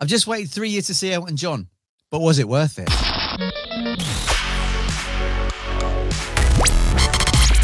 I've just waited three years to see Elton John, but was it worth it?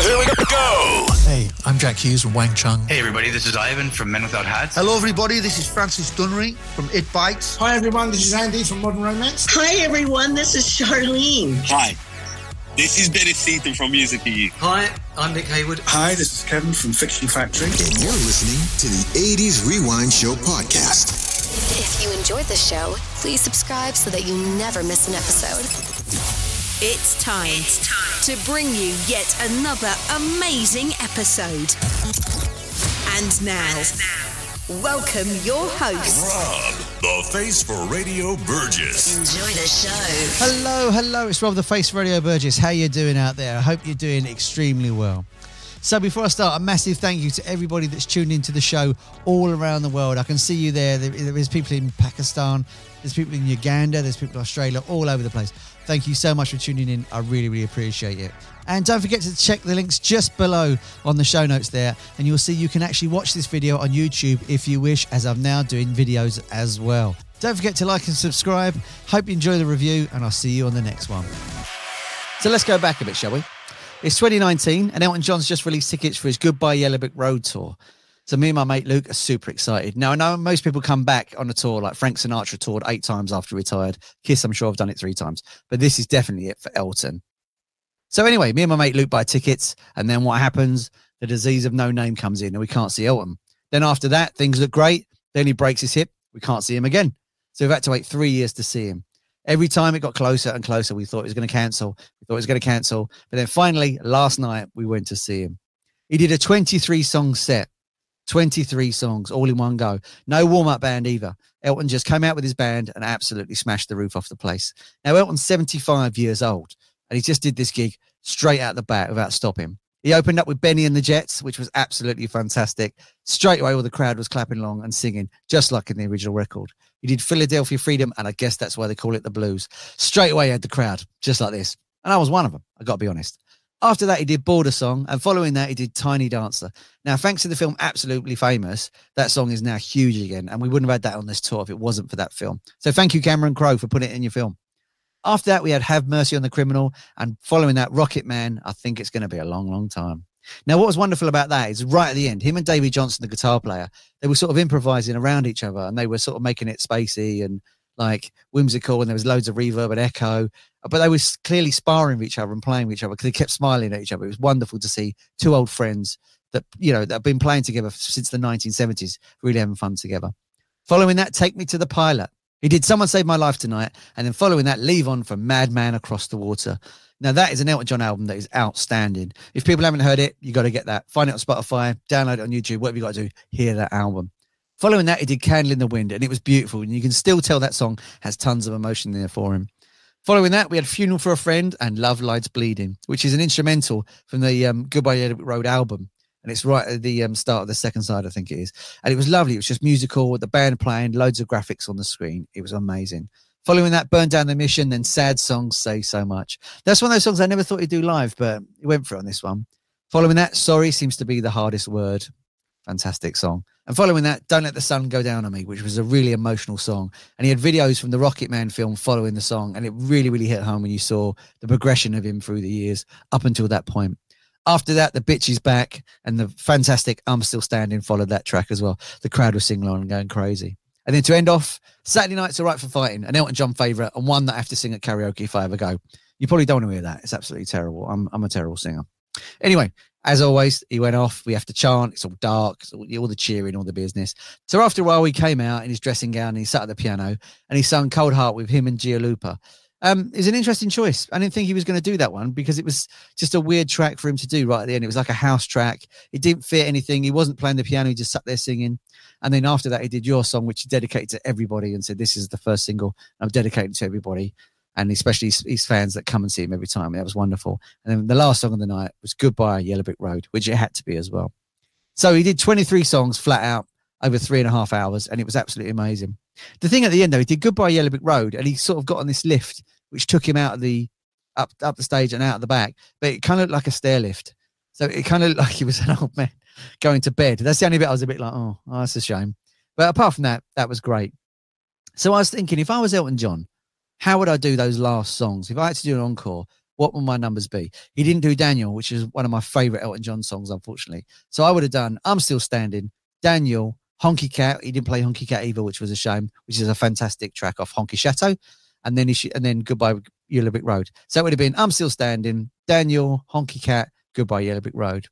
Here we go. Hey, I'm Jack Hughes from Wang Chung. Hey everybody, this is Ivan from Men Without Hats. Hello, everybody. This is Francis Dunnery from It Bites. Hi, everyone. This is Andy from Modern Romance. Hi, everyone. This is Charlene. Hi. This is Betty Seaton from Music EU. Hi, I'm Nick Hayward. Hi, this is Kevin from Fiction Factory. And you're listening to the 80s Rewind Show podcast. If you enjoyed the show, please subscribe so that you never miss an episode. It's time, it's time to bring you yet another amazing episode. And now, and now welcome your host, Rob, the face for Radio Burgess. Enjoy the show. Hello, hello. It's Rob, the face for Radio Burgess. How you doing out there? I hope you're doing extremely well. So before I start, a massive thank you to everybody that's tuned into the show all around the world. I can see you there. There's people in Pakistan, there's people in Uganda, there's people in Australia, all over the place. Thank you so much for tuning in. I really, really appreciate it. And don't forget to check the links just below on the show notes there, and you'll see you can actually watch this video on YouTube if you wish, as I'm now doing videos as well. Don't forget to like and subscribe. Hope you enjoy the review, and I'll see you on the next one. So let's go back a bit, shall we? It's 2019, and Elton John's just released tickets for his Goodbye Yellow Brick Road tour. So me and my mate Luke are super excited. Now I know most people come back on a tour like Frank Sinatra toured eight times after retired. Kiss, I'm sure I've done it three times, but this is definitely it for Elton. So anyway, me and my mate Luke buy tickets, and then what happens? The disease of no name comes in, and we can't see Elton. Then after that, things look great. Then he breaks his hip. We can't see him again. So we've had to wait three years to see him. Every time it got closer and closer, we thought he was going to cancel. We thought he was going to cancel. But then finally, last night, we went to see him. He did a 23 song set, 23 songs all in one go. No warm up band either. Elton just came out with his band and absolutely smashed the roof off the place. Now, Elton's 75 years old and he just did this gig straight out the bat without stopping. He opened up with Benny and the Jets, which was absolutely fantastic. Straight away, all the crowd was clapping along and singing, just like in the original record. He did Philadelphia Freedom, and I guess that's why they call it the blues. Straight away, he had the crowd, just like this. And I was one of them, I got to be honest. After that, he did Border Song, and following that, he did Tiny Dancer. Now, thanks to the film Absolutely Famous, that song is now huge again, and we wouldn't have had that on this tour if it wasn't for that film. So thank you, Cameron Crowe, for putting it in your film. After that, we had Have Mercy on the Criminal, and following that, Rocket Man. I think it's going to be a long, long time. Now, what was wonderful about that is right at the end, him and Davey Johnstone, the guitar player, they were sort of improvising around each other and they were sort of making it spacey and like whimsical, and there was loads of reverb and echo. But they were clearly sparring with each other and playing with each other because they kept smiling at each other. It was wonderful to see two old friends that you know that have been playing together since the 1970s, really having fun together. Following that, Take Me to the Pilot. He did Someone Save My Life Tonight, and then following that, Levon from Madman Across the Water. Now, that is an Elton John album that is outstanding. If people haven't heard it, you got to get that. Find it on Spotify, download it on YouTube, whatever you got to do, hear that album. Following that, he did Candle in the Wind, and it was beautiful. And you can still tell that song has tons of emotion there for him. Following that, we had Funeral for a Friend and Love Lies Bleeding, which is an instrumental from the um, Goodbye Road album. And it's right at the um, start of the second side, I think it is. And it was lovely. It was just musical with the band playing, loads of graphics on the screen. It was amazing. Following that, Burn Down the Mission, then Sad Songs Say So Much. That's one of those songs I never thought he'd do live, but he went for it on this one. Following that, Sorry seems to be the hardest word. Fantastic song. And following that, Don't Let the Sun Go Down on Me, which was a really emotional song. And he had videos from the Rocket Man film following the song. And it really, really hit home when you saw the progression of him through the years up until that point. After that, the bitch is back and the fantastic I'm Still Standing followed that track as well. The crowd was singing along and going crazy. And then to end off, Saturday Night's All Right for Fighting, an Elton John favourite and one that I have to sing at karaoke if I ever go. You probably don't want to hear that. It's absolutely terrible. I'm, I'm a terrible singer. Anyway, as always, he went off. We have to chant. It's all dark. It's all, all the cheering, all the business. So after a while, he came out in his dressing gown and he sat at the piano and he sung Cold Heart with him and Gianluca. Um, it's an interesting choice. I didn't think he was going to do that one because it was just a weird track for him to do right at the end. It was like a house track. It didn't fit anything. He wasn't playing the piano. He just sat there singing. And then after that, he did your song, which he dedicated to everybody and said, This is the first single I'm dedicating to everybody. And especially his, his fans that come and see him every time. That was wonderful. And then the last song of the night was Goodbye Yellow Brick Road, which it had to be as well. So he did 23 songs flat out over three and a half hours, and it was absolutely amazing. The thing at the end, though, he did Goodbye Yellow Brick Road, and he sort of got on this lift, which took him out of the up up the stage and out of the back, but it kind of looked like a stair lift. So it kind of looked like he was an old man going to bed. That's the only bit I was a bit like, oh, oh, that's a shame. But apart from that, that was great. So I was thinking, if I was Elton John, how would I do those last songs? If I had to do an encore, what would my numbers be? He didn't do Daniel, which is one of my favorite Elton John songs, unfortunately. So I would have done I'm Still Standing, Daniel, Honky Cat. He didn't play Honky Cat either, which was a shame, which is a fantastic track off Honky Chateau. And then he sh- and then Goodbye Yellow Brick Road. So it would have been I'm Still Standing, Daniel, Honky Cat, Goodbye Yellow Brick Road.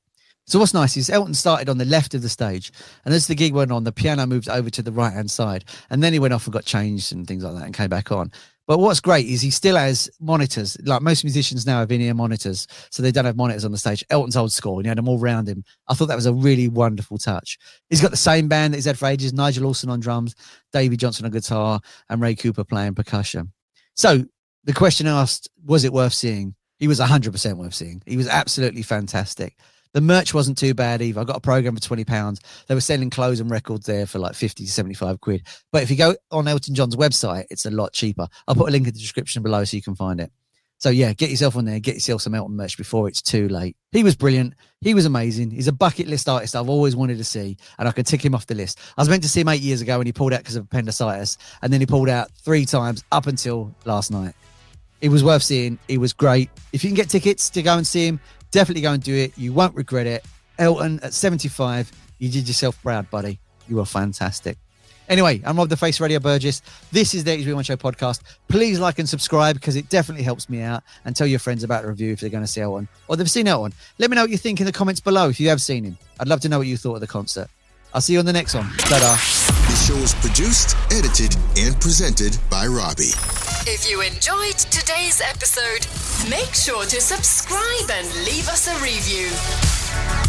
So what's nice is Elton started on the left of the stage, and as the gig went on, the piano moved over to the right hand side, and then he went off and got changed and things like that, and came back on. But what's great is he still has monitors. Like most musicians now have in-ear monitors, so they don't have monitors on the stage. Elton's old school, and he had them all around him. I thought that was a really wonderful touch. He's got the same band that he's had for ages: Nigel Olsson on drums, Davey Johnstone on guitar, and Ray Cooper playing percussion. So the question asked, was it worth seeing? He was 100% worth seeing. He was absolutely fantastic. The merch wasn't too bad either. I got a program for twenty pounds. They were selling clothes and records there for like fifty to seventy-five quid. But if you go on Elton John's website, it's a lot cheaper. I'll put a link in the description below so you can find it. So yeah, get yourself on there, get yourself some Elton merch before it's too late. He was brilliant. He was amazing. He's a bucket list artist I've always wanted to see, and I can tick him off the list. I was meant to see him eight years ago, and he pulled out because of appendicitis, and then he pulled out three times up until last night. It was worth seeing. He was great. If you can get tickets to go and see him, definitely go and do it. You won't regret it. Elton at 75, you did yourself proud, buddy. You were fantastic. Anyway, I'm Rob the Face Radio Burgess. This is the 80s Rewind Show podcast. Please like and subscribe because it definitely helps me out. And tell your friends about the review if they're going to see Elton or they've seen Elton. Let me know what you think in the comments below if you have seen him. I'd love to know what you thought of the concert. I'll see you on the next one. Ta-da. The show is produced, edited, and presented by Robbie. If you enjoyed today's episode, make sure to subscribe and leave us a review.